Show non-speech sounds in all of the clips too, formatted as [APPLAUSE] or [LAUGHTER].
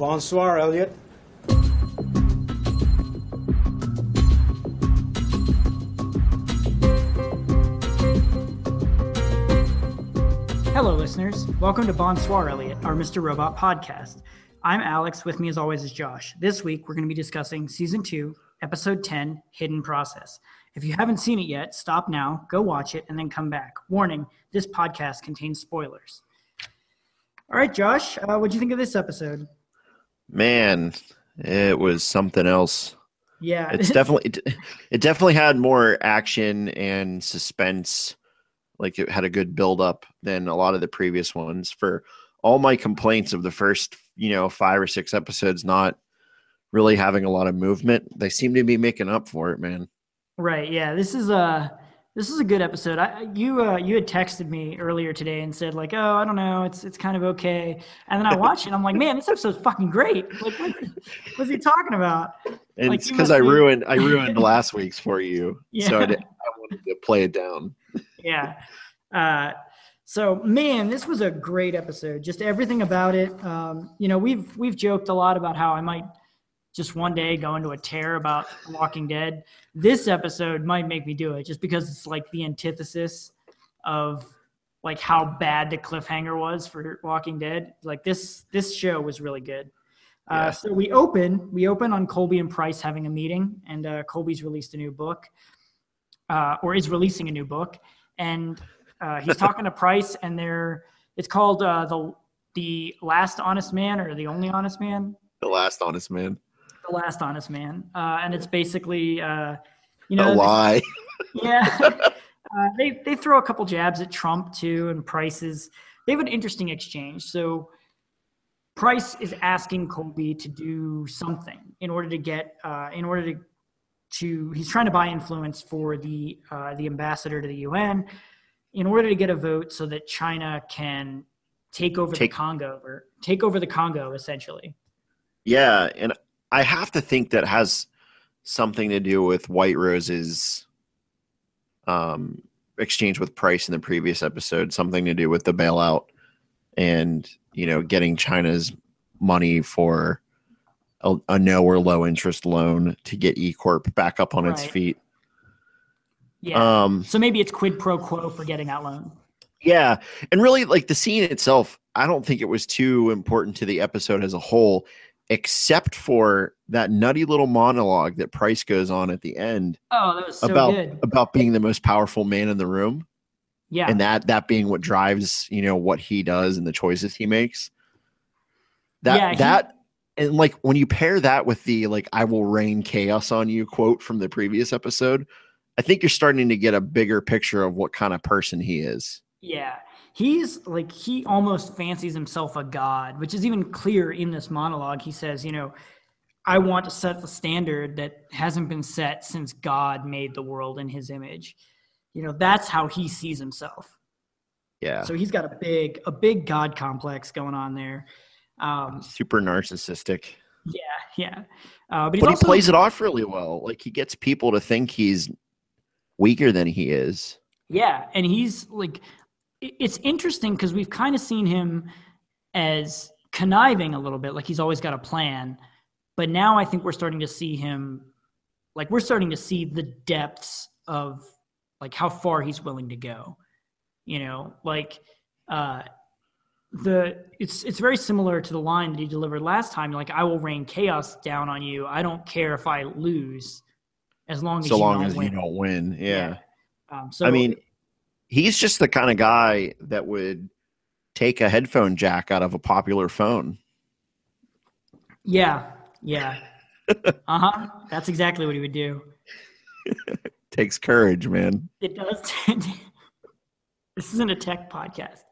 Bonsoir, Elliot. Hello, listeners. Welcome to Bonsoir, Elliot, our Mr. Robot podcast. I'm Alex. With me, as always, is Josh. This week, we're going to be discussing season two, episode 10, Hidden Process. If you haven't seen it yet, stop now, go watch it, and then come back. Warning this podcast contains spoilers. All right, Josh, uh, what do you think of this episode? Man, it was something else. Yeah, It's [LAUGHS] definitely it, it definitely had more action and suspense. Like it had a good build up than a lot of the previous ones. For all my complaints of the first, you know, five or six episodes not really having a lot of movement, they seem to be making up for it, man. right. Yeah, this is a this is a good episode. I you uh, you had texted me earlier today and said like, oh, I don't know, it's it's kind of okay. And then I [LAUGHS] watched it. and I'm like, man, this episode's fucking great. Like, what, what's he talking about? And Like, it's because I be- ruined I [LAUGHS] ruined last week's for you. So I, Yeah. did, I wanted to play it down. yeah. Uh, so man, this was a great episode. Just everything about it. Um, you know, we've we've joked a lot about how I might just one day go into a tear about Walking Dead. This episode might make me do it just because it's like the antithesis of like how bad the cliffhanger was for Walking Dead. Like this this show was really good. Uh, Yeah. so we open we open on Colby and Price having a meeting, and uh, Colby's released a new book, uh, or is releasing a new book, and uh, he's [LAUGHS] talking to Price, and they're it's called uh, the the last honest man or the only honest man, The last honest man. The last honest man, uh, and it's basically uh, you know a lie. [LAUGHS] yeah. [LAUGHS] uh, they they throw a couple jabs at Trump too, and prices. they have an interesting exchange. So Price is asking Colby to do something in order to get uh, in order to to he's trying to buy influence for the uh, the ambassador to the UN in order to get a vote so that China can take over Take- the Congo or take over the Congo essentially. Yeah, and I have to think that has something to do with White Rose's um, exchange with Price in the previous episode. Something to do with the bailout and you know getting China's money for a, a no or low interest loan to get E Corp back up on its feet. Yeah. Um, so maybe it's quid pro quo for getting that loan. Yeah, and really, like the scene itself, I don't think it was too important to the episode as a whole, except for that nutty little monologue that Price goes on at the end Oh, that was so about good. about being the most powerful man in the room, Yeah. and that that being what drives you know what he does and the choices he makes. That Yeah, he- that and like when you pair that with the like "I will rain chaos on you" quote from the previous episode, I think you're starting to get a bigger picture of what kind of person he is. Yeah. He's like, he almost fancies himself a god, which is even clear in this monologue. He says, you know, I want to set the standard that hasn't been set since God made the world in his image. You know, that's how he sees himself. Yeah, So he's got a big, a big God complex going on there. Um, super narcissistic. yeah, yeah. Uh, but he's but also, he plays it off really well. Like he gets people to think he's weaker than he is. Yeah, and he's like, it's interesting because we've kind of seen him as conniving a little bit, like he's always got a plan. But now I think we're starting to see him, like we're starting to see the depths of like how far he's willing to go. You know, like uh, the it's it's very similar to the line that he delivered last time. Like, I will rain chaos down on you. I don't care if I lose, as long as So you long don't as win. you don't win. Yeah. Um, so I mean, he's just the kind of guy that would take a headphone jack out of a popular phone. Yeah, yeah. [LAUGHS] uh huh. That's exactly what he would do. [LAUGHS] Takes courage, man. It does. [LAUGHS] this isn't a tech podcast,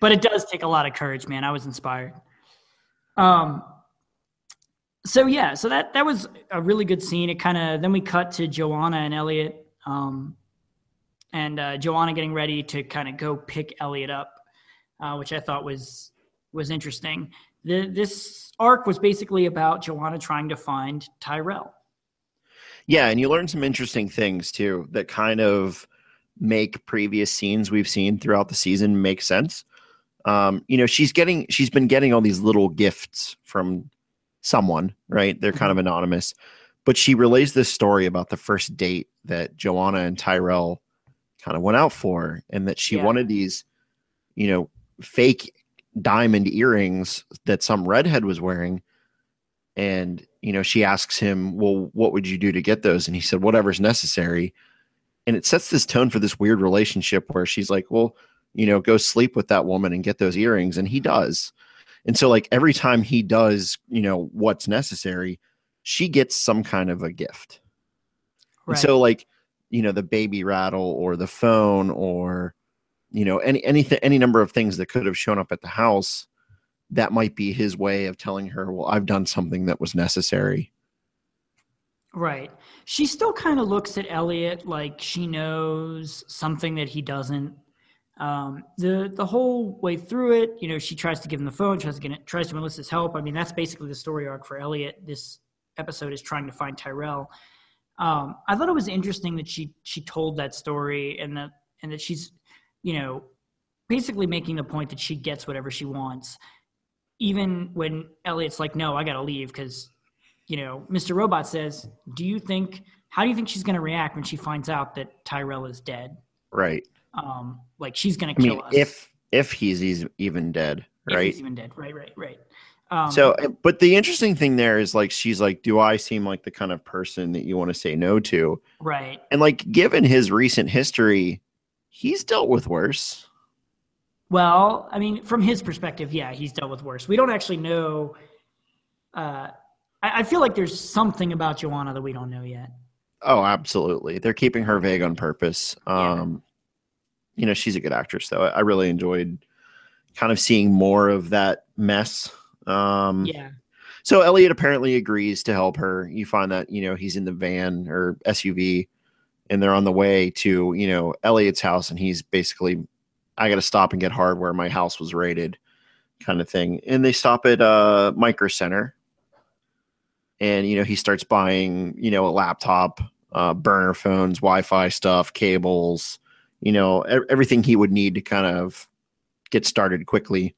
but it does take a lot of courage, man. I was inspired. Um. So yeah, so that that was a really good scene. It kind of then we cut to Joanna and Elliot, um, and uh, Joanna getting ready to kind of go pick Elliot up, uh, which I thought was was interesting. The, this arc was basically about Joanna trying to find Tyrell. Yeah, and you learn some interesting things too that kind of make previous scenes we've seen throughout the season make sense. um, you know, she's getting she's been getting all these little gifts from someone, right? They're kind of Mm-hmm. anonymous, but she relays this story about the first date that Joanna and Tyrell kind of went out for, and that she Yeah. wanted these, you know, fake diamond earrings that some redhead was wearing. And, you know, she asks him, Well, what would you do to get those? And he said, Whatever's necessary. And it sets this tone for this weird relationship where she's like, Well, you know, go sleep with that woman and get those earrings. And he does. And so, like, every time he does, you know, what's necessary, she gets some kind of a gift. And so, like, you know, the baby rattle or the phone or, you know, any anything, any number of things that could have shown up at the house, that might be his way of telling her, well, I've done something that was necessary. Right. She still kind of looks at Elliot like she knows something that he doesn't. Um, the the whole way through it, you know, she tries to give him the phone, tries to get it, tries to enlist his help. I mean, that's basically the story arc for Elliot. This episode is trying to find Tyrell. Um, I thought it was interesting that she she told that story and that and that she's, you know, basically making the point that she gets whatever she wants, even when Elliot's like, "No, I got to leave," because you know, Mr. Robot says, "Do you think? How do you think she's going to react when she finds out that Tyrell is dead? Right. Um, like she's going to kill mean, us if if he's, he's even dead, if right? he's even dead. Right, right, right. Um, so, but the interesting thing there is like, she's like, do I seem like the kind of person that you want to say no to? right, And like, given his recent history, he's dealt with worse. Well, I mean, from his perspective, yeah, he's dealt with worse. We don't actually know. Uh, I, I feel like there's something about Joanna that we don't know yet. Oh, absolutely. They're keeping her vague on purpose. Yeah. Um, you know, she's a good actress, though. I, I really enjoyed kind of seeing more of that mess. Um, Yeah, So Elliot apparently agrees to help her. You find that, you know, he's in the van or SUV and they're on the way to, you know, Elliot's house and he's basically, I got to stop and get hardware. My house was raided kind of thing. And they stop at uh Micro Center and, you know, he starts buying, you know, a laptop, uh, burner phones, Wi-Fi stuff, cables, you know, everything he would need to kind of get started quickly.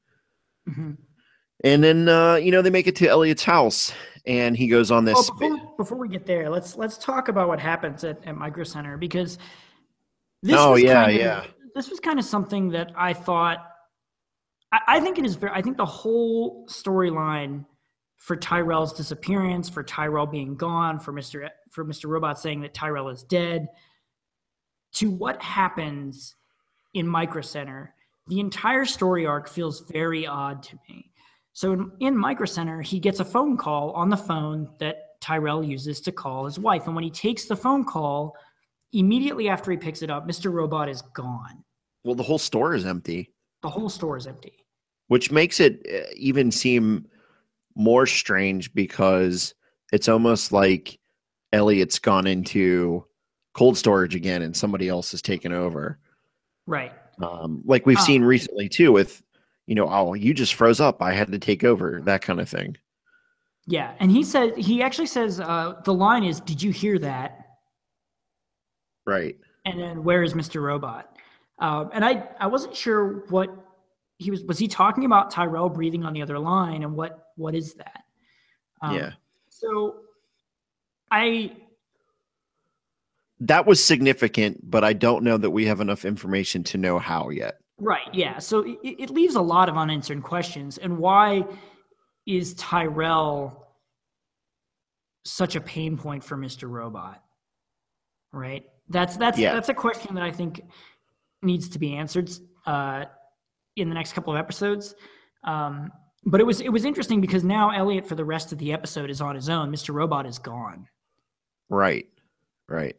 hmm And then uh, you know they make it to Elliot's house, and he goes on this. before, before we get there, let's let's talk about what happens at, at Micro Center because this Oh, was yeah, kind of- yeah. this was kind of something that I thought. I, I think it is very. I think the whole storyline for Tyrell's disappearance, for Tyrell being gone, for Mister for Mister Robot saying that Tyrell is dead, to what happens in Micro Center, the entire story arc feels very odd to me. So in, in Micro Center, he gets a phone call on the phone that Tyrell uses to call his wife. And when he takes the phone call, immediately after he picks it up, Mr. Robot is gone. well, the whole store is empty, The whole store is empty. which makes it uh, even seem more strange because it's almost like Elliot's gone into cold storage again, and somebody else has taken over. Right. Um, like we've Ah. seen recently too, with you know, oh, you just froze up. I had to take over. That kind of thing. Yeah. And he said, he actually says, uh, the line is, Did you hear that? Right. And then, Where is Mr. Robot? Um, and I, I wasn't sure what he was, was he talking about Tyrell breathing on the other line? And what, what is that? Um, yeah. So I, That was significant, but I don't know that we have enough information to know how yet. Right. Yeah. So it, it leaves a lot of unanswered questions. And why is Tyrell such a pain point for Mr. Robot? Right. That's that's Yeah. that's a question that I think needs to be answered uh, in the next couple of episodes. Um, but it was it was interesting because now Elliot for the rest of the episode is on his own. Mr. Robot is gone. Right. Right.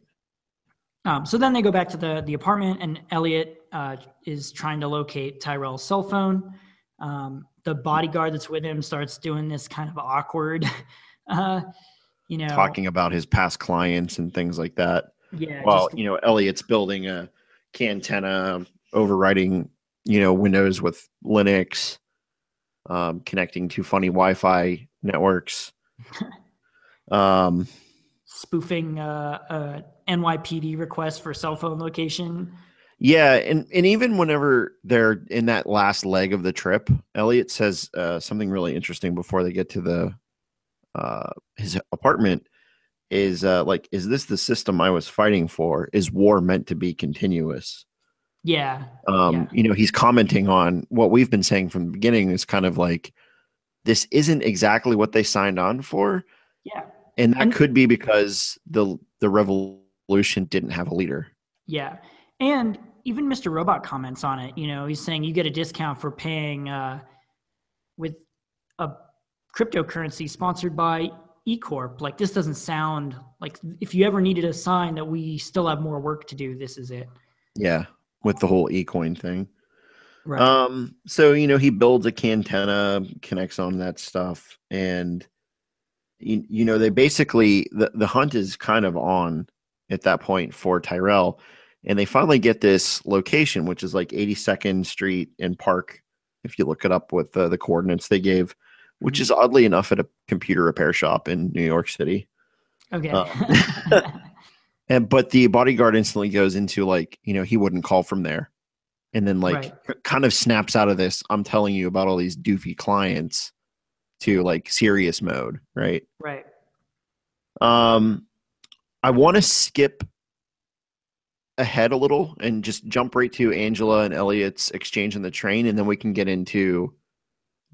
Um, so then they go back to the the apartment, and Elliot uh, is trying to locate Tyrell's cell phone. Um, the bodyguard that's with him starts doing this kind of awkward, [LAUGHS] uh, you know, Talking about his past clients and things like that. Yeah, Well, just- you know, Elliot's building a Cantenna overriding, you know, Windows with Linux, um, connecting to funny Wi-Fi networks. [LAUGHS] um, spoofing uh, uh, NYPD requests for cell phone location. Yeah, and and even whenever they're in that last leg of the trip, Elliot says uh, something really interesting before they get to the uh, his apartment. Is uh, like, is this the system I was fighting for? Is war meant to be continuous? Yeah. Um, Yeah. You know, he's commenting on what we've been saying from the beginning. Is kind of like, this isn't exactly what they signed on for, Yeah. and that And- could be because the the revolution didn't have a leader. Yeah. And even Mr. Robot comments on it. You know, he's saying you get a discount for paying uh, with a cryptocurrency sponsored by eCorp. Like, this doesn't sound like if you ever needed a sign that we still have more work to do, this is it. Yeah, with the whole ecoin thing. Right. Um, so you know, he builds a cantenna, connects on that stuff, and you, you know, they basically the, the hunt is kind of on at that point for Tyrell, and they finally get this location, which is like 82nd Street and Park, if you look it up with uh, the coordinates they gave, which is oddly enough at a computer repair shop in New York City. okay. um, [LAUGHS] And but the bodyguard instantly goes into like, you know, he wouldn't call from there. And then like Right. kind of snaps out of this, I'm telling you about all these doofy clients to like serious mode, right? right. Um I want to skip ahead a little and just jump right to Angela and Elliot's exchange in the train and then we can get into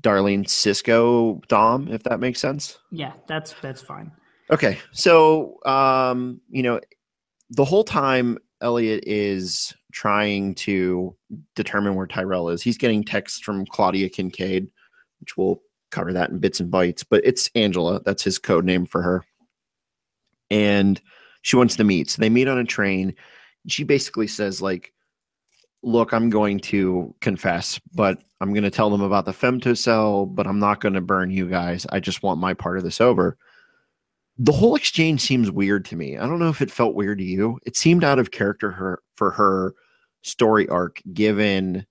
Darlene Cisco Dom if that makes sense. Yeah, that's that's fine. Okay, so um, you know, the whole time Elliot is trying to determine where Tyrell is. He's getting texts from Claudia Kincaid, which we'll cover that in bits and bytes. But it's Angela. That's his code name for her, and she wants to meet. So they meet on a train. She basically says like. Look, I'm going to confess, but I'm going to tell them about the femtocell, but I'm not going to burn you guys. I just want my part of this over the whole exchange seems weird to me. I don't know if it felt weird to you. It seemed out of character her for her story arc given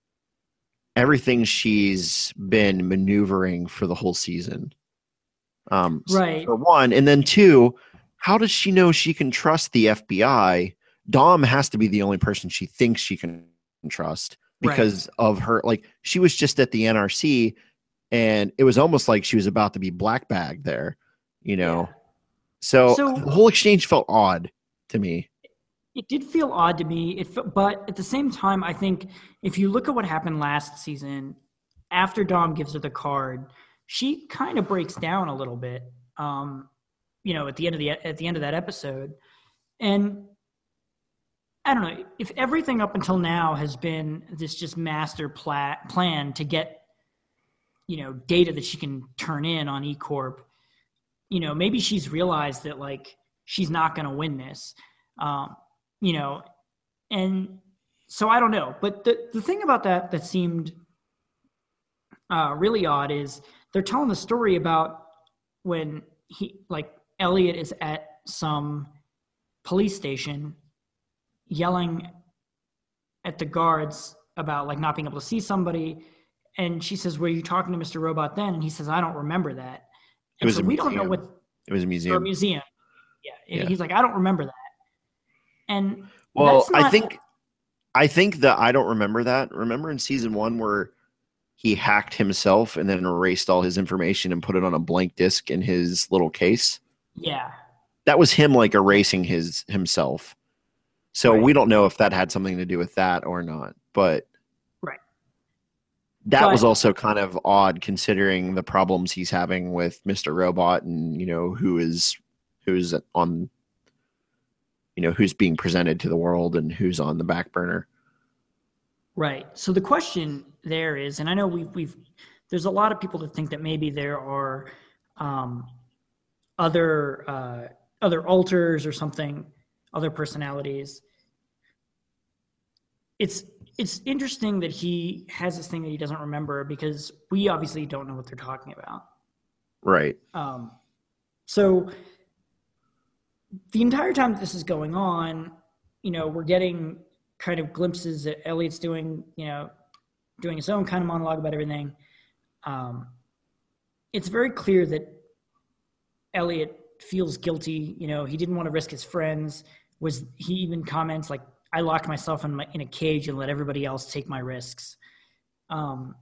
everything she's been maneuvering for the whole season. Um Right. for one, and then two, how does she know she can trust the FBI? Dom has to be the only person she thinks she can trust Right. because of her like she was just at the NRC and it was almost like she was about to be black bagged there, you know. So, So- the whole exchange felt odd to me. It did feel odd to me. It, but at the same time, I think if you look at what happened last season, after Dom gives her the card, she kind of breaks down a little bit. Um, you know, at the end of the at the end of that episode, and I don't know if everything up until now has been this just master pla- plan to get you know data that she can turn in on ecorp you know maybe she's realized that like she's not going to win this um, you know and so i don't know. But the, the thing about that that seemed uh, really odd is they're telling the story about when he like elliot is at some police station yelling at the guards about like not being able to see somebody and she says were you talking to mr robot then and he says i don't remember that It was so a we don't know museum. what It was a or a museum. museum. Yeah. Yeah. He's like, I don't remember that. And Well, that's I think I think that I don't remember that. Remember in season 1 where he hacked himself and then erased all his information and put it on a blank disk in his little case? Yeah, That was him like erasing his himself. So Right. we don't know if that had something to do with that or not, but Right. That But- was also kind of odd considering the problems he's having with Mr. Robot and you know who is who's on you know who's being presented to the world and who's on the back burner. right. So the question there is, and I know we've we've there's a lot of people that think that maybe there are um, other uh, other alters or something, other personalities. It's it's interesting that he has this thing that he doesn't remember because we obviously don't know what they're talking about. Right. Um, so the entire time this is going on, you know, we're getting kind of glimpses that Elliot's doing, you know, doing his own kind of monologue about everything. Um, it's very clear that Elliot feels guilty. You know, he didn't want to risk his friends. Was he even comments like, I lock myself in my in a cage and let everybody else take my risks. Um,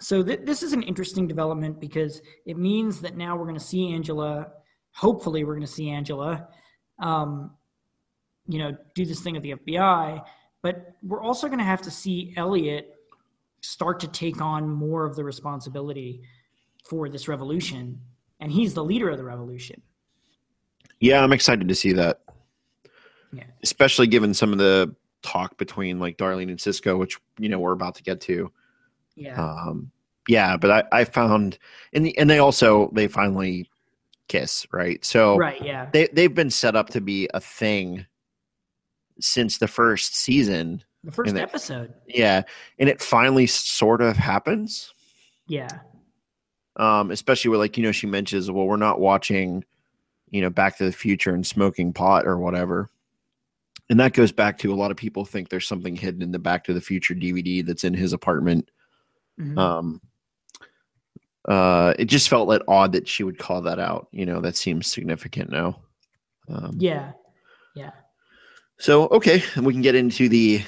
so th- this is an interesting development because it means that now we're going to see Angela. Hopefully, we're going to see Angela, um, you know, do this thing at the FBI. But we're also going to have to see Elliot start to take on more of the responsibility for this revolution, and he's the leader of the revolution. Yeah, I'm excited to see that. Yeah. Especially given some of the talk between like Darlene and Cisco, which you know we're about to get to. Yeah. Um, yeah, but I, I found and the, and they also they finally kiss, right? So right. Yeah. they they've been set up to be a thing since the first season. The first and episode. Yeah, and it finally sort of happens. Yeah. Um, especially with like you know she mentions, well, we're not watching, you know, Back to the Future and smoking pot or whatever. And that goes back to a lot of people think there's something hidden in the Back to the Future DVD that's in his apartment. Mhm. Um, uh, it just felt like odd that she would call that out. You know, that seems significant now. Um, yeah. Yeah. So okay, and we can get into the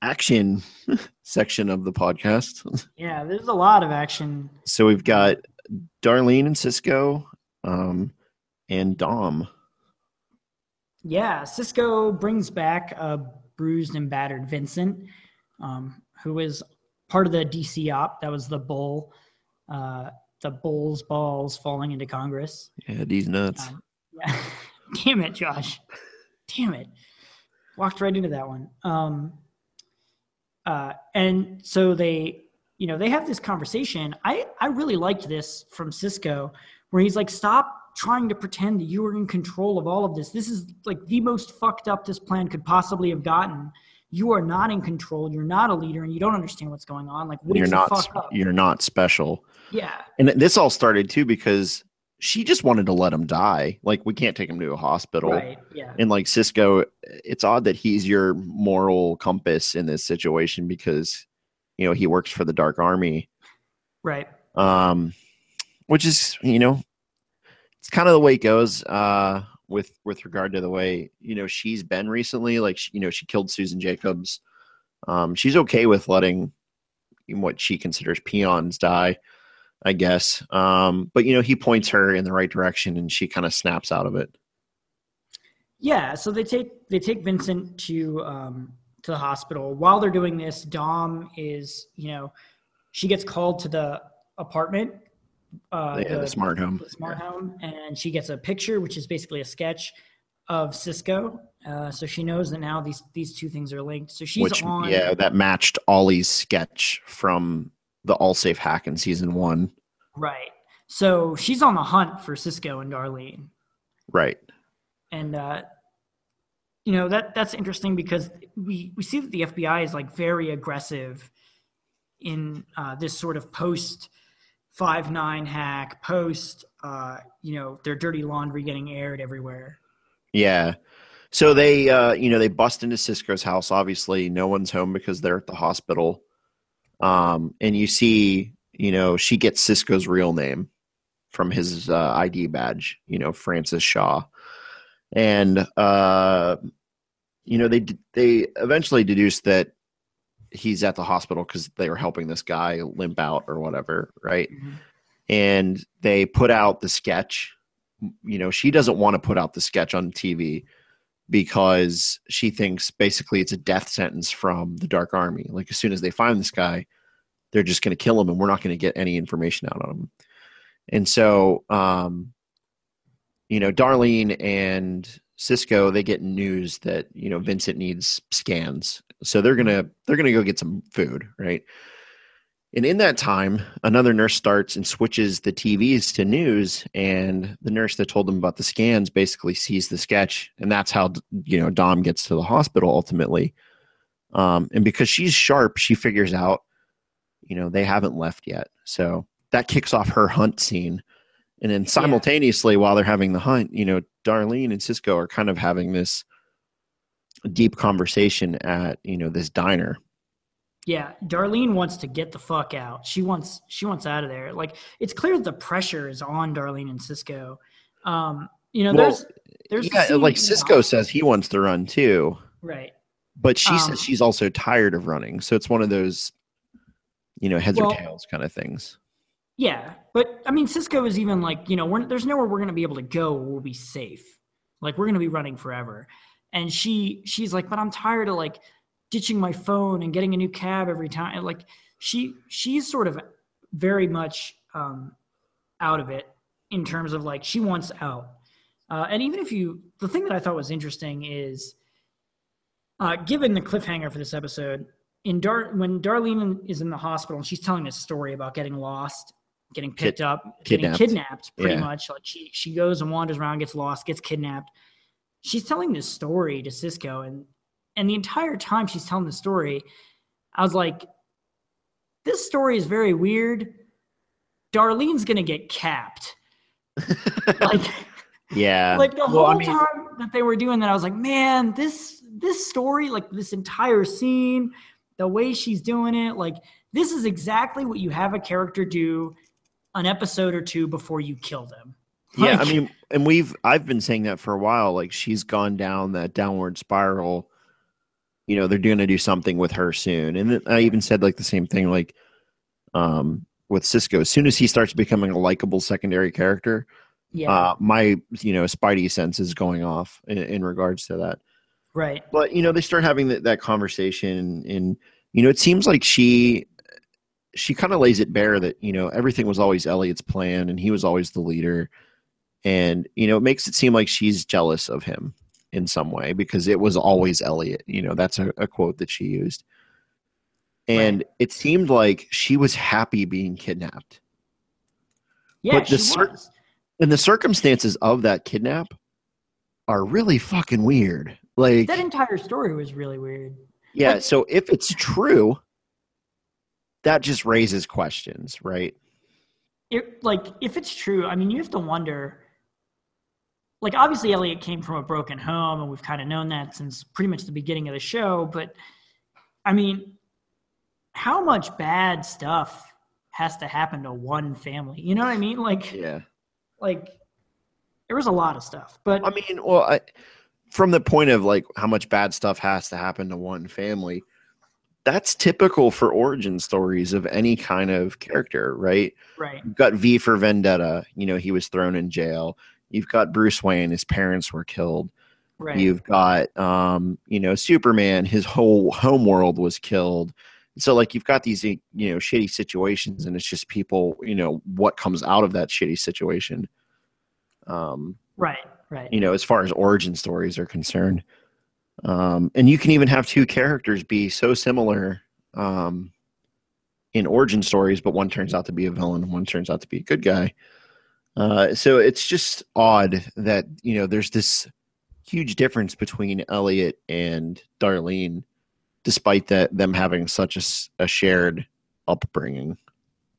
action [LAUGHS] section of the podcast. [LAUGHS] Yeah. There's a lot of action. So we've got Darlene and Cisco, um, and Dom. Yeah. Cisco brings back a bruised and battered Vincent, um, who is part of the DC op. That was the bull, uh, the bull's balls falling into Congress. Yeah, these nuts. Um, yeah. [LAUGHS] Damn it, Josh. Damn it. Walked right into that one. Um, uh, and so they, you know, they have this conversation. I, I really liked this from Cisco, where he's like, stop trying to pretend that you are in control of all of this. This is like the most fucked up this plan could possibly have gotten. You are not in control. You're not a leader, and you don't understand what's going on. Like, you're not. fuck up. You're not special. Yeah, And this all started too because she just wanted to let him die. Like we can't take him to a hospital. right. Yeah, And like Cisco, it's odd that he's your moral compass in this situation because you know he works for the Dark Army. right. um, which is you know it's kind of the way it goes uh, with with regard to the way you know she's been recently. Like she, you know she killed Susan Jacobs. Um, she's okay with letting what she considers peons die, I guess. Um, but you know he points her in the right direction, and she kind of snaps out of it. Yeah, so they take they take Vincent to um, to the hospital. While they're doing this, Dom is you know she gets called to the apartment, uh, yeah, the, smart home. the smart home, and she gets a picture, which is basically a sketch of Cisco. Uh, so she knows that now these these two things are linked. So she's which on. yeah, that matched Ollie's sketch from the All Safe hack in season one. right. So she's on the hunt for Cisco and Darlene. Right. and uh, you know that that's interesting because we we see that the FBI is like very aggressive in uh, this sort of post five nine hack post uh, you know their dirty laundry getting aired everywhere. Yeah. So they, uh, you know, they bust into Cisco's house. Obviously, no one's home because they're at the hospital. Um, and you see, you know, she gets Cisco's real name from his uh, ID badge. You know, Francis Shaw, and uh, you know they they eventually deduce that he's at the hospital because they were helping this guy limp out or whatever, right? and they put out the sketch. You know, she doesn't want to put out the sketch on TV because she thinks basically it's a death sentence from the Dark Army. Like as soon as they find this guy, they're just going to kill him, and we're not going to get any information out on him. And so, um, you know, Darlene and Cisco they get news that you know Vincent needs scans, so they're gonna they're gonna go get some food, right? And in that time, another nurse starts and switches the TVs to news, and the nurse that told them about the scans basically sees the sketch, and that's how you know Dom gets to the hospital ultimately. Um, and because she's sharp, she figures out, you know, they haven't left yet, so that kicks off her hunt scene. And then simultaneously, while they're having the hunt, you know, Darlene and Cisco are kind of having this deep conversation at you know this diner. Yeah, Darlene wants to get the fuck out. She wants she wants out of there. Like it's clear that the pressure is on Darlene and Cisco. Um, you know, Well, there's there's yeah, like Cisco says he wants to run too. Right. But she Um, says she's also tired of running. So it's one of those, you know, heads Well- or tails kind of things. Yeah, but I mean, Cisco is even like, you know, we're, there's nowhere we're going to be able to go where we'll be safe. Like we're going to be running forever. And she she's like, but I'm tired of like ditching my phone and getting a new cab every time. Like she she's sort of very much um, out of it in terms of like she wants out. Uh, and even if you, the thing that I thought was interesting is, uh, given the cliffhanger for this episode, in Dar when Darlene is in the hospital and she's telling this story about getting lost, getting picked up, kidnapped. getting kidnapped, pretty Yeah. much. Like she she goes and wanders around, gets lost, gets kidnapped. She's telling this story to Cisco, and and the entire time she's telling the story, I was like, this story is very weird. Darlene's gonna get capped. [LAUGHS] Like yeah. [LAUGHS] like the Well, whole I mean, time that they were doing that, I was like, man, this this story, like this entire scene, the way she's doing it, like this is exactly what you have a character do an episode or two before you kill them. Yeah, I mean, and we've I've been saying that for a while. Like she's gone down that downward spiral. You know, they're going to do something with her soon, and I even said like the same thing, like um, with Cisco. As soon as he starts becoming a likable secondary character, Yeah, uh, my you know Spidey sense is going off in, in regards to that. right. But you know, they start having that, that conversation, and you know, it seems like she she kind of lays it bare that you know everything was always Elliot's plan, and he was always the leader, and you know, it makes it seem like she's jealous of him in some way because it was always Elliot. You know, that's a, a quote that she used, and Right. it seemed like she was happy being kidnapped. Yeah, But the was. And the circumstances of that kidnap are really fucking weird. Like That entire story was really weird. Yeah, Like- so if it's true, that just raises questions, right? it like if it's true i mean you have to wonder like obviously elliot came from a broken home and we've kind of known that since pretty much the beginning of the show but i mean how much bad stuff has to happen to one family you know what i mean like Yeah. like there was a lot of stuff but I mean, well, I, from the point of like how much bad stuff has to happen to one family, that's typical for origin stories of any kind of character, right? right You've got V for Vendetta, you know, he was thrown in jail. You've got Bruce Wayne, his parents were killed. right You've got, um, you know, Superman. His whole home world was killed. So, like, you've got these, you know, shitty situations, and it's just people, you know, what comes out of that shitty situation. Um, right right you know, as far as origin stories are concerned. Um, and you can even have two characters be so similar um, in origin stories, but one turns out to be a villain and one turns out to be a good guy. Uh, so it's just odd that, you know, there's this huge difference between Elliot and Darlene, despite that them having such a, a shared upbringing.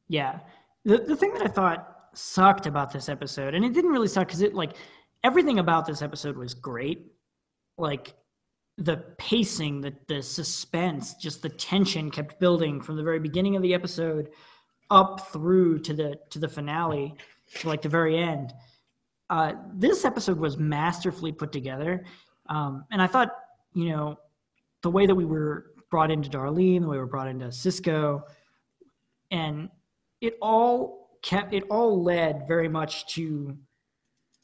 Yeah. The the thing that I thought sucked about this episode, and it didn't really suck because it like everything about this episode was great. Like the pacing, the the suspense, just the tension kept building from the very beginning of the episode up through to the to the finale, to like the very end. Uh, this episode was masterfully put together, um, and I thought, you know, the way that we were brought into Darlene, the way we were brought into Cisco, and it all kept it all led very much to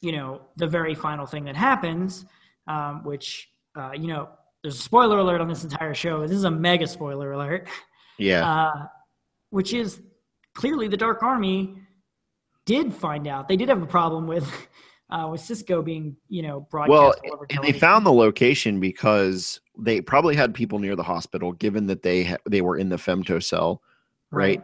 you know the very final thing that happens um, which uh, you know there's a spoiler alert on this entire show this is a mega spoiler alert Yeah. uh, which is clearly the dark army did find out they did have a problem with [LAUGHS] uh, with cisco being you know broadcast well, and they found the location because they probably had people near the hospital, given that they ha- they were in the femto cell, right?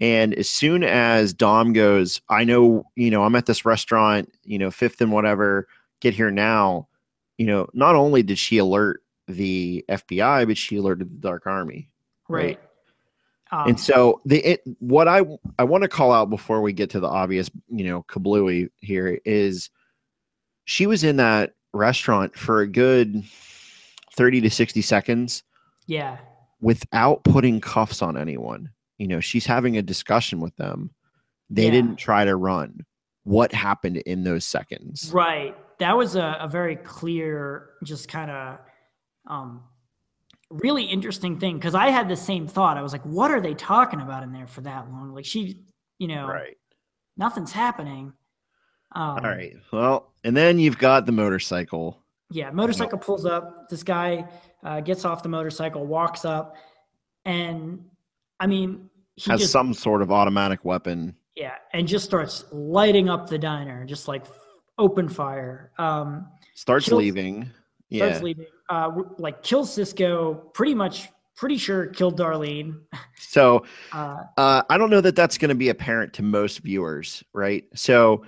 And as soon as Dom goes, I know, you know, I'm at this restaurant, you know, Fifth and whatever, get here now. You know, not only did she alert the FBI, but she alerted the Dark Army. right um, and so the it, what I I want to call out before we get to the obvious, you know, kablooey here is she was in that restaurant for a good 30 to 60 seconds yeah without putting cuffs on anyone. You know, she's having a discussion with them. They Yeah. didn't try to run. What happened in those seconds? Right. That was a, a very clear, just kind of Um, really interesting thing because I had the same thought. I was like, what are they talking about in there for that long? Like she, you know, Right. nothing's happening. Um, All right. Well, and then you've got the motorcycle. Yeah, motorcycle pulls up. This guy uh, gets off the motorcycle, walks up, and I mean, he has just some sort of automatic weapon. yeah, and just starts lighting up the diner, just like open fire. Um, Starts leaving. Yeah. leaving. Uh, like kills Cisco. Pretty much, pretty sure killed Darlene. So [LAUGHS] Uh, uh, I don't know that that's going to be apparent to most viewers, right? So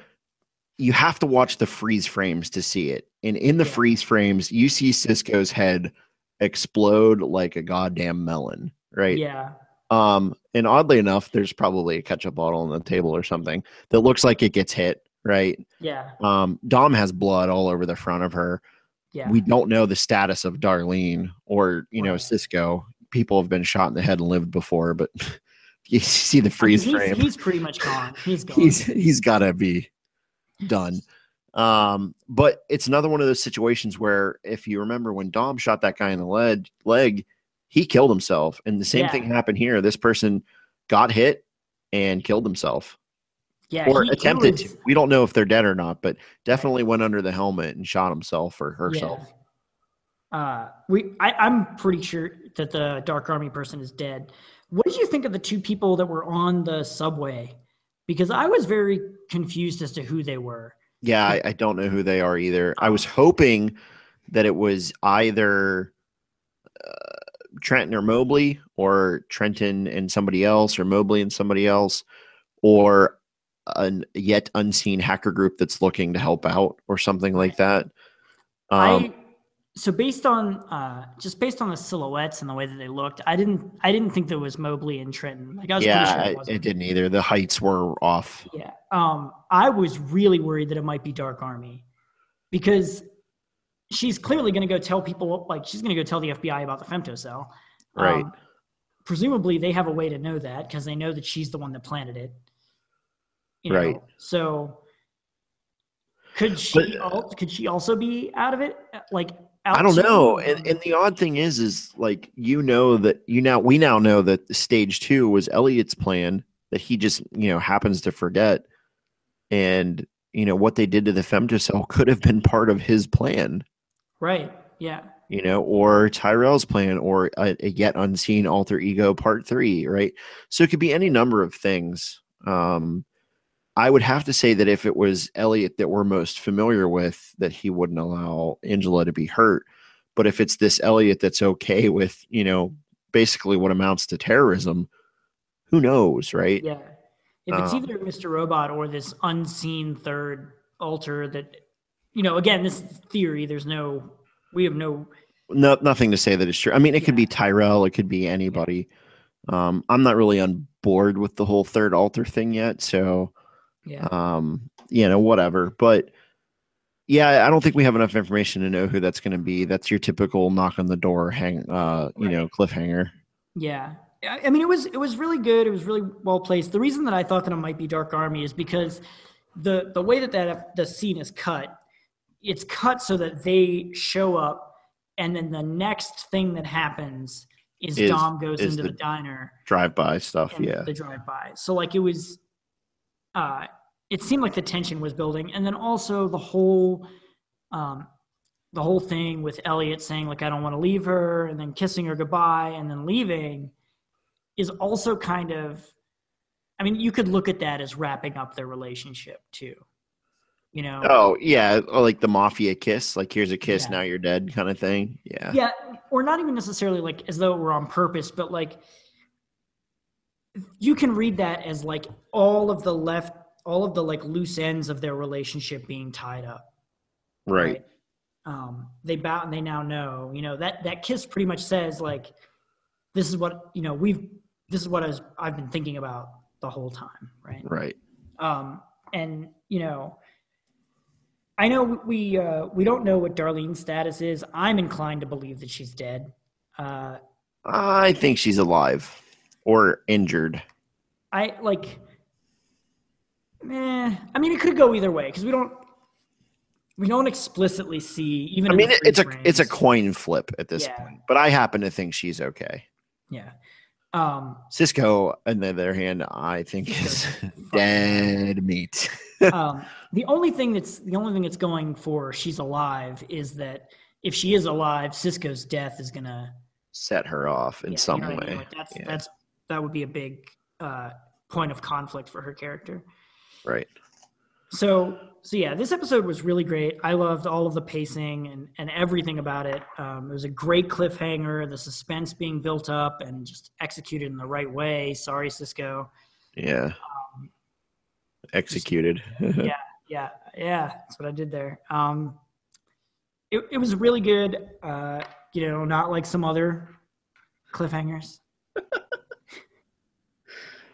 you have to watch the freeze frames to see it. And in the Yeah. freeze frames, you see Cisco's head explode like a goddamn melon, right? yeah, Um, and oddly enough, there's probably a ketchup bottle on the table or something that looks like it gets hit, right? yeah, Um, Dom has blood all over the front of her. Yeah. We don't know the status of Darlene or, you know, Cisco. People have been shot in the head and lived before, but [LAUGHS] you see the I mean, freeze he's, frame. He's pretty much gone. He's gone. he's he's got to be done. Um, but it's another one of those situations where if you remember when Dom shot that guy in the leg, leg, he killed himself, and the same Yeah. thing happened here. This person got hit and killed himself, yeah, or he- he attempted was- to. We don't know if they're dead or not, but definitely went under the helmet and shot himself or herself. Yeah. Uh, we, I, I'm pretty sure that the Dark Army person is dead. What did you think of the two people that were on the subway? Because I was very confused as to who they were. Yeah, I, I don't know who they are either. I was hoping that it was either uh, Trenton or Mobley, or Trenton and somebody else, or Mobley and somebody else, or an yet unseen hacker group that's looking to help out, or something like that. Um, I so based on uh, just based on the silhouettes and the way that they looked, I didn't I didn't think there was Mobley and Trenton. Like I was yeah, sure it it, didn't either. The heights were off. Yeah. Um, I was really worried that it might be Dark Army because she's clearly going to go tell people, like, she's going to go tell the FBI about the femto cell. Right. Um, presumably, they have a way to know that because they know that she's the one that planted it. You know? Right. So, could she? But- al- could she also be out of it? Like, I don't out know. And, and the odd thing is, is like you know that you now we now know that stage two was Elliot's plan that he just you know happens to forget, and you know what they did to the femtocell [LAUGHS] could have been part of his plan, right. Yeah. you know, or Tyrell's plan, or a, a yet unseen alter ego part three, right? So it could be any number of things. Um, I would have to say that if it was Elliot that we're most familiar with, that he wouldn't allow Angela to be hurt. But if it's this Elliot that's okay with, you know, basically what amounts to terrorism, who knows, right? Yeah. If it's Um, either Mr. Robot or this unseen third alter that, you know, again, this theory. There's no, we have no, No, nothing to say that it's true. I mean, it could be Tyrell, it could be anybody. Um, I'm not really on board with the whole third alter thing yet, so yeah. um, you know, whatever. But yeah, I don't think we have enough information to know who that's going to be. That's your typical knock on the door, hang, uh, you know, cliffhanger. Yeah. I I mean, it was it was really good. It was really well placed. The reason that I thought that it might be Dark Army is because the the way that that the scene is cut, it's cut so that they show up, and then the next thing that happens is, Is- Dom goes is into the- the, diner Drive by stuff, yeah. the drive by. So like it was, uh, it seemed like the tension was building, and then also the whole, um, the whole thing with Elliot saying like I don't want to leave her, and then kissing her goodbye, and then leaving, is also kind of, I mean, you could look at that as wrapping up their relationship too, you know. Oh yeah, like the mafia kiss, like here's a kiss, Yeah. now you're dead, kind of thing. Yeah, yeah or not even necessarily like as though it were on purpose but like you can read that as like all of the left all of the like loose ends of their relationship being tied up. Right. um they bow and they now know you know that that kiss pretty much says like this is what you know we've this is what I was, i've been thinking about the whole time right? Right. um and you know i know we uh we don't know what darlene's status is. I'm inclined to believe that she's dead. Uh I think she's alive or injured. I like. Eh, I mean, it could go either way because we don't. we don't explicitly see even. I mean, it's a it's a coin flip at this Yeah. point, but I happen to think she's okay. yeah. Um, Cisco, on the other hand, I think is [LAUGHS] dead meat. [LAUGHS] um, the only thing that's the only thing that's going for she's alive is that if she is alive, Cisco's death is gonna Set her off in yeah, some you know I way. mean? Like, that's Yeah. that's that would be a big uh, point of conflict for her character. Right. So so yeah, this episode was really great. I loved all of the pacing and and everything about it. Um, it was a great cliffhanger, the suspense being built up and just executed in the right way. Sorry, Cisco. Yeah. Um, Executed. yeah, yeah, yeah. That's what I did there. Um, it, it was really good. Uh, you know, not like some other cliffhangers.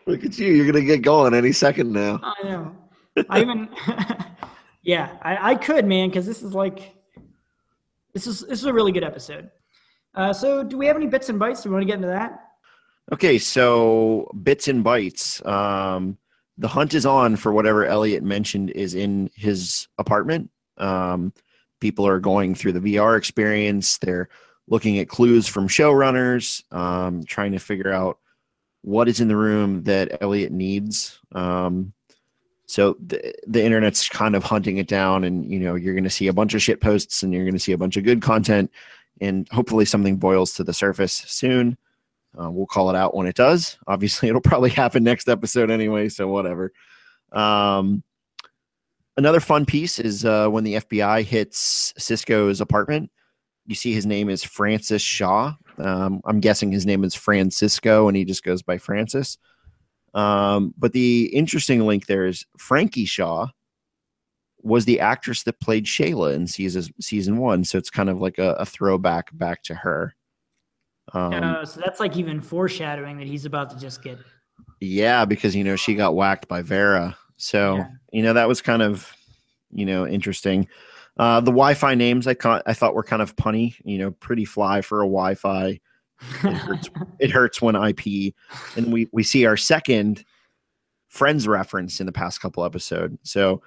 Look at you. You're going to get going any second now. I know. I even, [LAUGHS] yeah, I, I could, man, because this is like, this is this is a really good episode. Uh, so, do we have any bits and bites? Do we want to get into that? Okay, so bits and bytes. Um, the hunt is on for whatever Elliot mentioned is in his apartment. Um, people are going through the VR experience. They're looking at clues from showrunners, um, trying to figure out what is in the room that Elliot needs. Um, so the, the internet's kind of hunting it down, and you know you're going to see a bunch of shit posts, and you're going to see a bunch of good content, and hopefully something boils to the surface soon. Uh, we'll call it out when it does. Obviously, [LAUGHS] it'll probably happen next episode anyway, so whatever. Um, another fun piece is uh, when the FBI hits Cisco's apartment. You see his name is Francis Shaw. Um, I'm guessing his name is Francisco, and he just goes by Francis. Um, but the interesting link there is Frankie Shaw was the actress that played Shayla in season season one, so it's kind of like a, a throwback back to her. Um, uh, so that's like even foreshadowing that he's about to just get. Yeah, because you know she got whacked by Vera. So Yeah. you know that was kind of you know interesting. Uh, the Wi-Fi names I ca- I thought were kind of punny. You know, pretty fly for a Wi-Fi. hurts. [LAUGHS] It hurts when IP, and we we see our second Friends reference in the past couple episode. So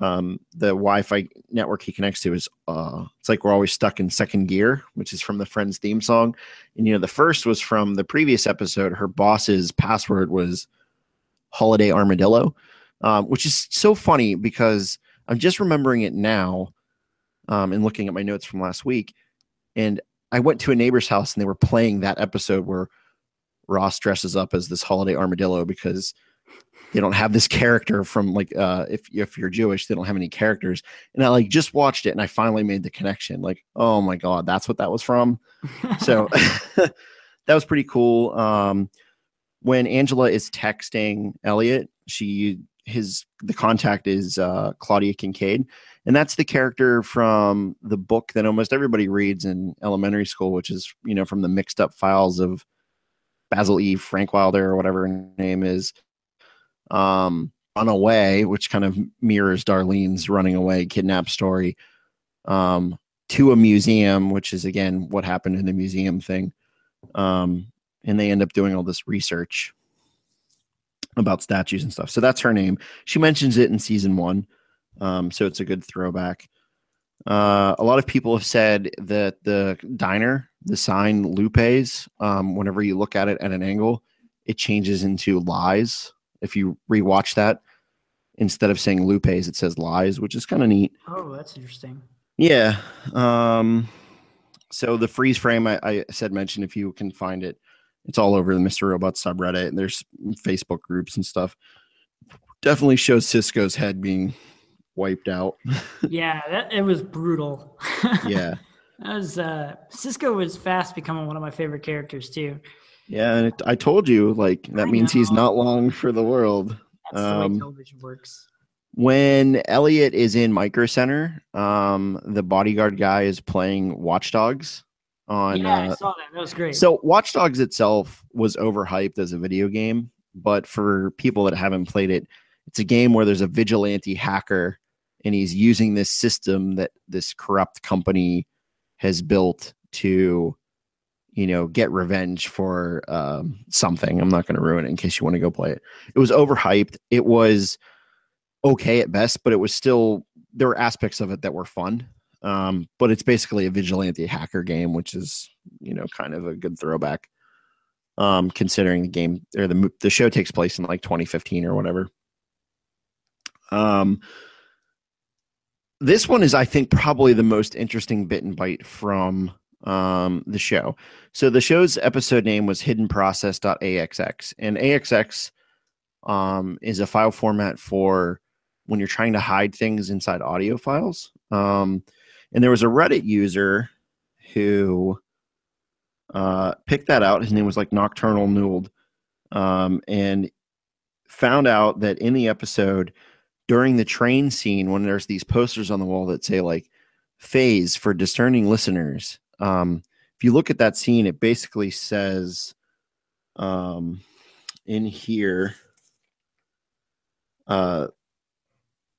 um, the Wi-Fi network he connects to is uh, it's like we're always stuck in second gear, which is from the Friends theme song. And you know, the first was from the previous episode. Her boss's password was Holiday Armadillo, um, which is so funny because I'm just remembering it now um, and looking at my notes from last week. And I went to a neighbor's house and they were playing that episode where Ross dresses up as this Holiday Armadillo because they don't have this character from like uh if if you're Jewish, they don't have any characters. And I like just watched it and I finally made the connection. Like, oh my god, that's what that was from. [LAUGHS] So [LAUGHS] that was pretty cool. Um when Angela is texting Elliot, she his the contact is uh Claudia Kincaid. And that's the character from the book that almost everybody reads in elementary school, which is, you know, from the mixed up files of Basil E. Frankweiler or whatever her name is um, on away, which kind of mirrors Darlene's running away kidnap story, um, to a museum, which is again what happened in the museum thing. Um, and they end up doing all this research about statues and stuff. So that's her name. She mentions it in season one. Um, so it's a good throwback. Uh, a lot of people have said that the diner, the sign Lupe's, um, whenever you look at it at an angle, it changes into lies if you rewatch that instead of saying Lupe's, it says lies, which is kind of neat. oh, that's interesting. Yeah. Um, so the freeze frame I, I said mention if you can find it, it's all over the Mr. Robot subreddit. There's Facebook groups and stuff. Definitely shows Cisco's head being wiped out. [LAUGHS] Yeah, that, it was brutal. [LAUGHS] yeah. that was uh, Cisco was fast becoming one of my favorite characters too. Yeah, and it, I told you like that I means he's not long for the world. That's the Um, way television works. when Elliot is in Micro Center, um, the bodyguard guy is playing Watch Dogs on. Yeah, I uh, saw that. That was great. so Watch Dogs itself was overhyped as a video game, but for people that haven't played it, it's a game where there's a vigilante hacker, and he's using this system that this corrupt company has built to, you know, get revenge for um, something. I'm not going to ruin it in case you want to go play it. It was overhyped. It was okay at best, but it was still there were aspects of it that were fun. Um, but it's basically a vigilante hacker game, which is you know kind of a good throwback. Um, considering the game or the the show takes place in like 2015 or whatever. Um, this one is, I think, probably the most interesting bit and bite from um, the show. So the show's episode name was Hidden Process.axx, and AXX um, is a file format for when you're trying to hide things inside audio files. Um, and there was a Reddit user who uh, picked that out. His name was like Nocturnal Newald, um, and found out that in the episode during the train scene when there's these posters on the wall that say like phase for discerning listeners um, if you look at that scene it basically says um, in here uh,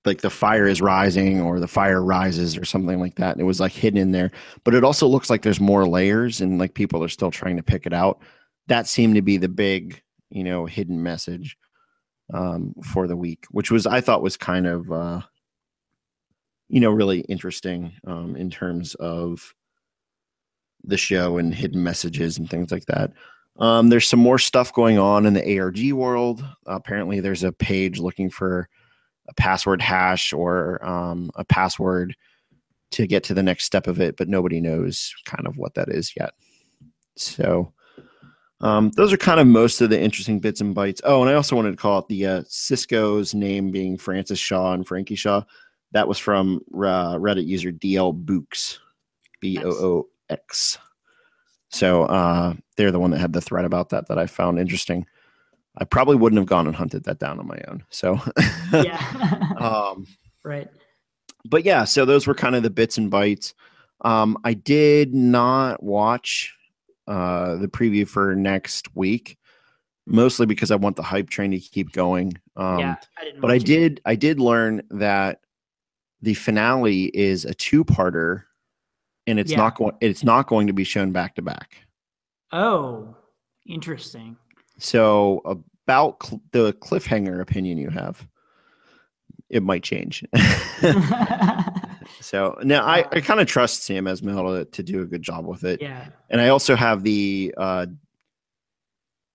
like the fire is rising or the fire rises or something like that and it was like hidden in there but it also looks like there's more layers and like people are still trying to pick it out that seemed to be the big you know hidden message um, for the week, which was I thought was kind of uh, you know really interesting um, in terms of the show and hidden messages and things like that. Um, there's some more stuff going on in the ARG world. Apparently, there's a page looking for a password hash or um, a password to get to the next step of it, but nobody knows kind of what that is yet. So um, those are kind of most of the interesting bits and bytes. Oh, and I also wanted to call out the uh, Cisco's name being Francis Shaw and Frankie Shaw. That was from uh, Reddit user DL Books, B O O X. So uh, they're the one that had the thread about that that I found interesting. I probably wouldn't have gone and hunted that down on my own. So yeah, [LAUGHS] um, right. But yeah, so those were kind of the bits and bytes. Um, I did not watch uh, the preview for next week, mostly because I want the hype train to keep going. Um, yeah, I but I did I did learn that the finale is a two parter, and it's Yeah. not going it's not going to be shown back to back. Oh, interesting. So about cl- the cliffhanger opinion you have, it might change. [LAUGHS] so now I, I kind of trust Sam Esmail to, to do a good job with it. yeah. and I also have the uh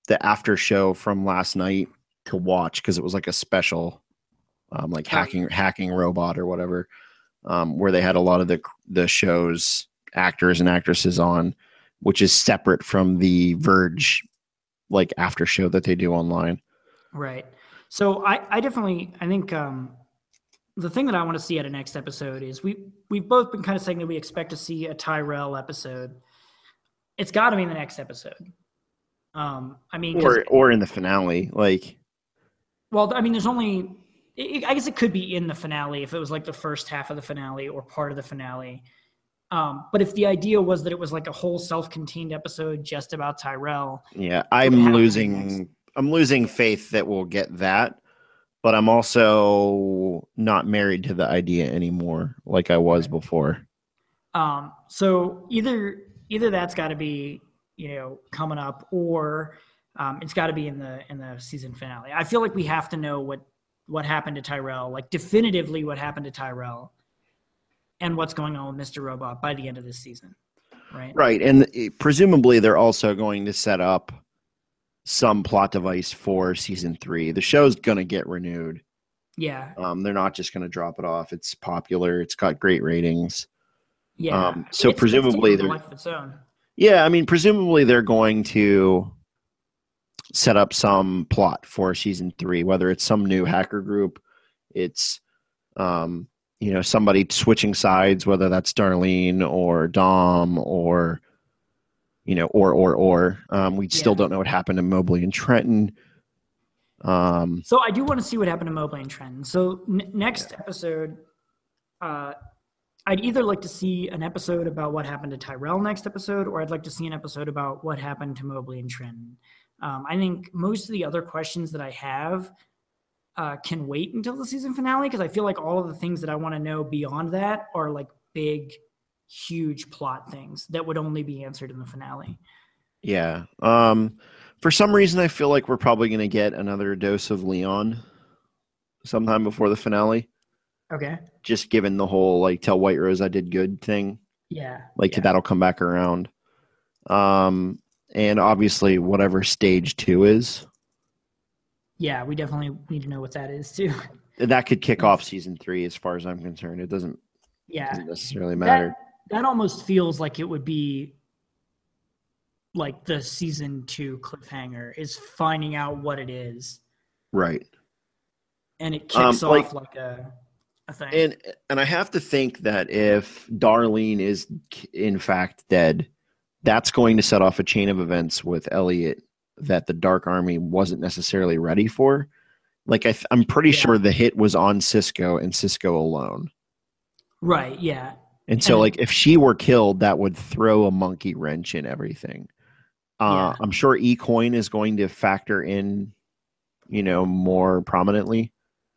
the after show from last night to watch because it was like a special um like hacking hacking robot or whatever um where they had a lot of the the show's actors and actresses on which is separate from the verge like after show that they do online Right. So I, I definitely I think um the thing that I want to see at a next episode is we we've both been kind of saying that we expect to see a Tyrell episode. It's got to be in the next episode. Um, I mean, or or in the finale like well, I mean, there's only it, I guess it could be in the finale if it was like the first half of the finale or part of the finale. Um, but if the idea was that it was like a whole self-contained episode just about Tyrell, yeah i'm losing i'm losing faith that we'll get that but i'm also not married to the idea anymore like i was before. Um, so either either that's got to be you know coming up, or um, it's got to be in the in the season finale. I feel like we have to know what what happened to Tyrell, like definitively what happened to Tyrell, and what's going on with Mister Robot by the end of this season, right? right and presumably they're also going to set up some plot device for season three the show's going to get renewed Yeah, um, they're not just going to drop it off it's popular it's got great ratings yeah. Um, so It's- presumably taking they're- life of its own. yeah i mean presumably they're going to set up some plot for season three whether it's some new hacker group it's um, you know somebody switching sides whether that's darlene or dom or you know or or or um, we still don't know what happened to mobley and trenton um, So I do want to see what happened to Mobley and Trenton. So n- next episode, uh, I'd either like to see an episode about what happened to Tyrell next episode, or I'd like to see an episode about what happened to Mobley and Trenton. Um, I think most of the other questions that I have uh, can wait until the season finale because I feel like all of the things that I want to know beyond that are like big, huge plot things that would only be answered in the finale. yeah um, for some reason i feel like we're probably going to get another dose of leon sometime before the finale Okay. just given the whole like tell White Rose I did good thing. Yeah. Like yeah. that'll come back around. Um, and obviously whatever stage two is, Yeah, we definitely need to know what that is too. [LAUGHS] that could kick off season three as far as I'm concerned. It doesn't, Yeah. doesn't necessarily matter. That, that almost feels like it would be like the season two cliffhanger is finding out what it is. right. And it kicks Um, off like- like, a, a thing. And and I have to think that if Darlene is in fact dead, that's going to set off a chain of events with Elliot that the Dark Army wasn't necessarily ready for. Like I th- I'm pretty Yeah. sure the hit was on Cisco and Cisco alone. right. Yeah. And so And- like if she were killed, that would throw a monkey wrench in everything. Uh, Yeah. I'm sure eCoin is going to factor in, you know, more prominently,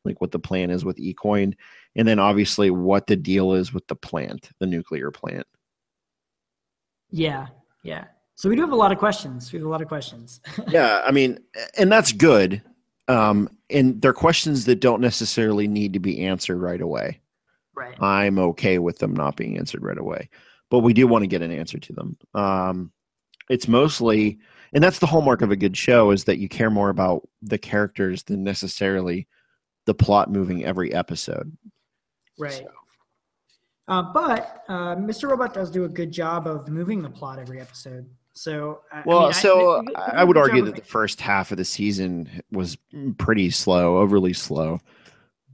like what the plan is with eCoin, and then obviously what the deal is with the plant, the nuclear plant. Yeah. Yeah. So we do have a lot of questions. We have a lot of questions. [LAUGHS] yeah, I mean, and that's good. Um, and they're questions that don't necessarily need to be answered right away. right. I'm okay with them not being answered right away, but we do want to get an answer to them. Um, it's mostly, and that's the hallmark of a good show is that you care more about the characters than necessarily the plot moving every episode. Right. So- Uh, but uh, Mr. Robot does do a good job of moving the plot every episode. So I- I Well, mean, so they I, do would argue that the first half of the season was pretty slow, overly slow.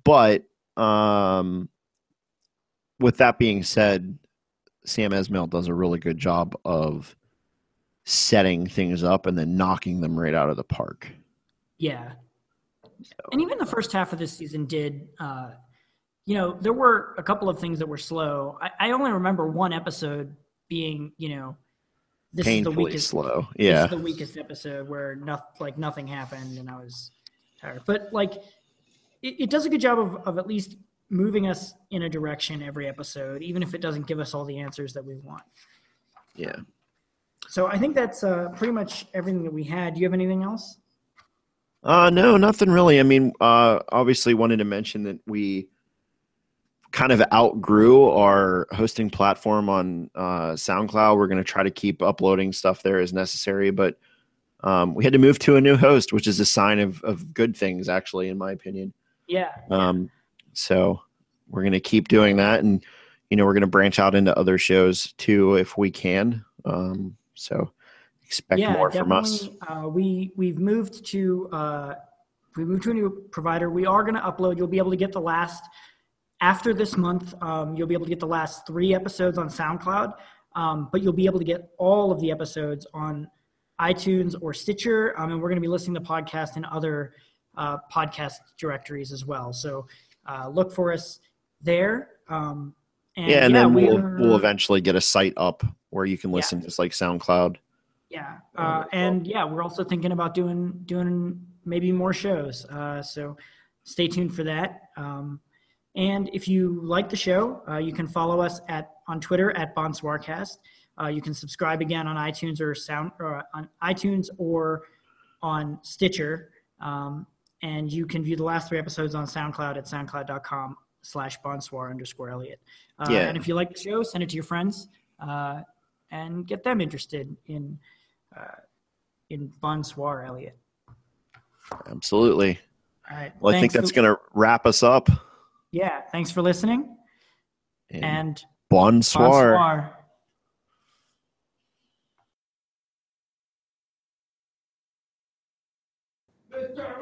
But um, with that being said, Sam Esmail does a really good job of setting things up and then knocking them right out of the park. Yeah. And even the first half of this season did, uh, you know, there were a couple of things that were slow. I, I only remember one episode being, you know, this is the weakest, slow. [LAUGHS] this Yeah. is the weakest episode where nothing, like nothing happened and I was tired. But like, it, it does a good job of, of at least moving us in a direction every episode, even if it doesn't give us all the answers that we want. Yeah. So I think that's uh, pretty much everything that we had. Do you have anything else? Uh, no, nothing really. I mean, uh, obviously wanted to mention that we kind of outgrew our hosting platform on uh, SoundCloud. We're going to try to keep uploading stuff there as necessary, but um, we had to move to a new host, which is a sign of, of good things, actually, in my opinion. Yeah. Um, so we're going to keep doing that, and you know, we're going to branch out into other shows too if we can. Um, so expect more from us. Uh, we we've moved to uh, we moved to a new provider. We are going to upload. You'll be able to get the last after this month. Um, you'll be able to get the last three episodes on SoundCloud, um, but you'll be able to get all of the episodes on iTunes or Stitcher, um, and we're going to be listing the podcast in other uh, podcast directories as well. So uh, look for us there. Um, and yeah, and then we'll we're- we'll eventually get a site up where you can Yeah. listen, just like SoundCloud. Yeah, uh, and yeah, we're also thinking about doing doing maybe more shows. Uh, so stay tuned for that. Um, and if you like the show, uh, you can follow us at on Twitter at Bonsoircast. Uh, you can subscribe again on iTunes or Sound or on iTunes or on Stitcher. Um, and you can view the last three episodes on SoundCloud at soundcloud.com slash bonsoir underscore Elliot. Uh, Yeah. And if you like the show, send it to your friends uh, and get them interested in uh, in Bonsoir Elliot. Absolutely. All right. Well, I think that's for- going to wrap us up. Yeah. Thanks for listening. And, And bonsoir. bonsoir.